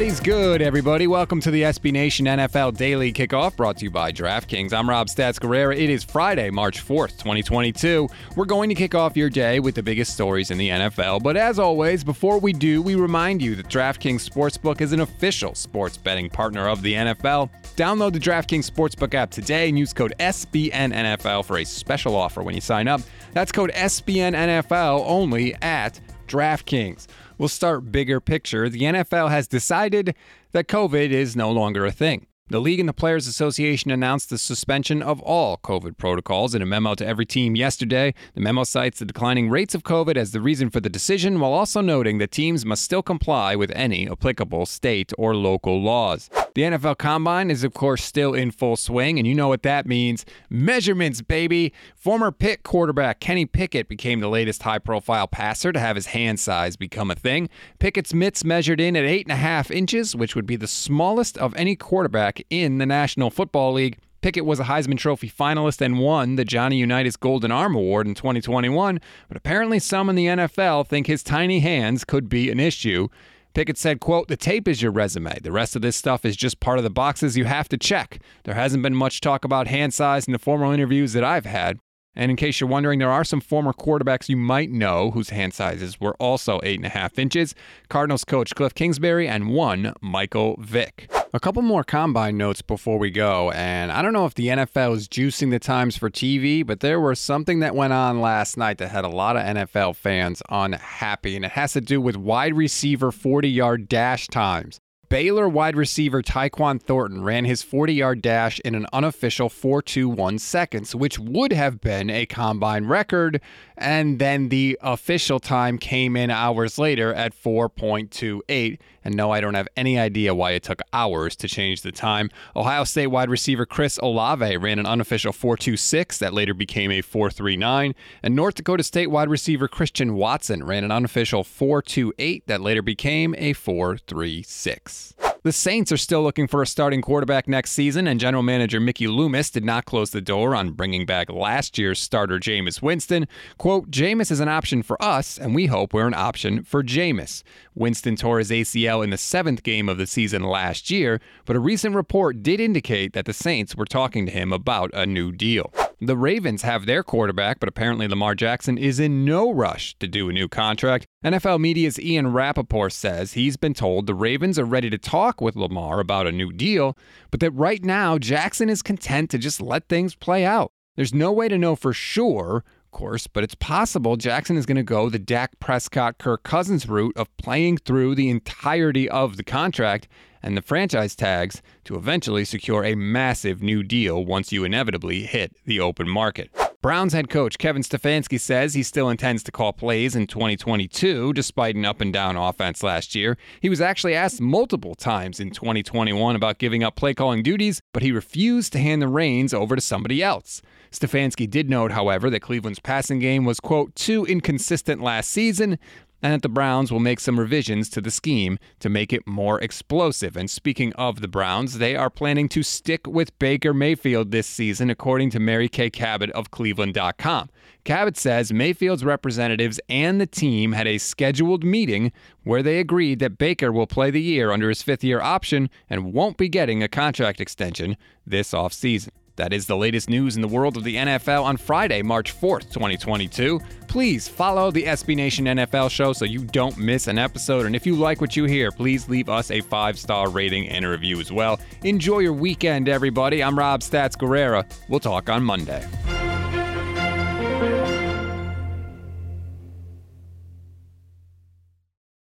Is good, everybody? Welcome to the SB Nation NFL Daily Kickoff brought to you by DraftKings. I'm Rob Stats Guerrera. It is Friday, March 4th, 2022. We're going to kick off your day with the biggest stories in the NFL. But as always, before we do, we remind you that DraftKings Sportsbook is an official sports betting partner of the NFL. Download the DraftKings Sportsbook app today and use code SBNNFL for a special offer when you sign up. That's code SBNNFL only at DraftKings. We'll start bigger picture. The NFL has decided that COVID is no longer a thing. The league and the Players Association announced the suspension of all COVID protocols in a memo to every team yesterday. The memo cites the declining rates of COVID as the reason for the decision, while also noting that teams must still comply with any applicable state or local laws. The NFL Combine is, of course, still in full swing, and you know what that means measurements, baby. Former Pitt quarterback Kenny Pickett became the latest high profile passer to have his hand size become a thing. Pickett's mitts measured in at 8.5 inches, which would be the smallest of any quarterback in the National Football League. Pickett was a Heisman Trophy finalist and won the Johnny Unitas Golden Arm Award in 2021, but apparently some in the NFL think his tiny hands could be an issue. Pickett said, quote, the tape is your resume. The rest of this stuff is just part of the boxes you have to check. There hasn't been much talk about hand size in the formal interviews that I've had. And in case you're wondering, there are some former quarterbacks you might know whose hand sizes were also 8.5 inches Cardinals coach Cliff Kingsbury and one Michael Vick. A couple more combine notes before we go. And I don't know if the NFL is juicing the times for TV, but there was something that went on last night that had a lot of NFL fans unhappy, and it has to do with wide receiver 40 yard dash times. Baylor wide receiver Tyquan Thornton ran his 40 yard dash in an unofficial 4.21 seconds, which would have been a combine record. And then the official time came in hours later at 4.28. And no, I don't have any idea why it took hours to change the time. Ohio State wide receiver Chris Olave ran an unofficial 4.26 that later became a 4.39. And North Dakota State wide receiver Christian Watson ran an unofficial 4.28 that later became a 4.36. The Saints are still looking for a starting quarterback next season, and general manager Mickey Loomis did not close the door on bringing back last year's starter Jameis Winston. Quote, Jameis is an option for us, and we hope we're an option for Jameis. Winston tore his ACL in the seventh game of the season last year, but a recent report did indicate that the Saints were talking to him about a new deal. The Ravens have their quarterback, but apparently Lamar Jackson is in no rush to do a new contract. NFL media's Ian Rapoport says he's been told the Ravens are ready to talk with Lamar about a new deal, but that right now Jackson is content to just let things play out. There's no way to know for sure, course, but it's possible Jackson is going to go the Dak Prescott Kirk Cousins route of playing through the entirety of the contract and the franchise tags to eventually secure a massive new deal once you inevitably hit the open market. Browns head coach Kevin Stefanski says he still intends to call plays in 2022 despite an up and down offense last year. He was actually asked multiple times in 2021 about giving up play calling duties, but he refused to hand the reins over to somebody else. Stefanski did note, however, that Cleveland's passing game was, quote, too inconsistent last season, and that the Browns will make some revisions to the scheme to make it more explosive. And speaking of the Browns, they are planning to stick with Baker Mayfield this season, according to Mary Kay Cabot of Cleveland.com. Cabot says Mayfield's representatives and the team had a scheduled meeting where they agreed that Baker will play the year under his fifth year option and won't be getting a contract extension this offseason. That is the latest news in the world of the NFL on Friday, March 4th, 2022. Please follow the SB Nation NFL show so you don't miss an episode. And if you like what you hear, please leave us a five star rating and a review as well. Enjoy your weekend, everybody. I'm Rob Stats Guerrera. We'll talk on Monday.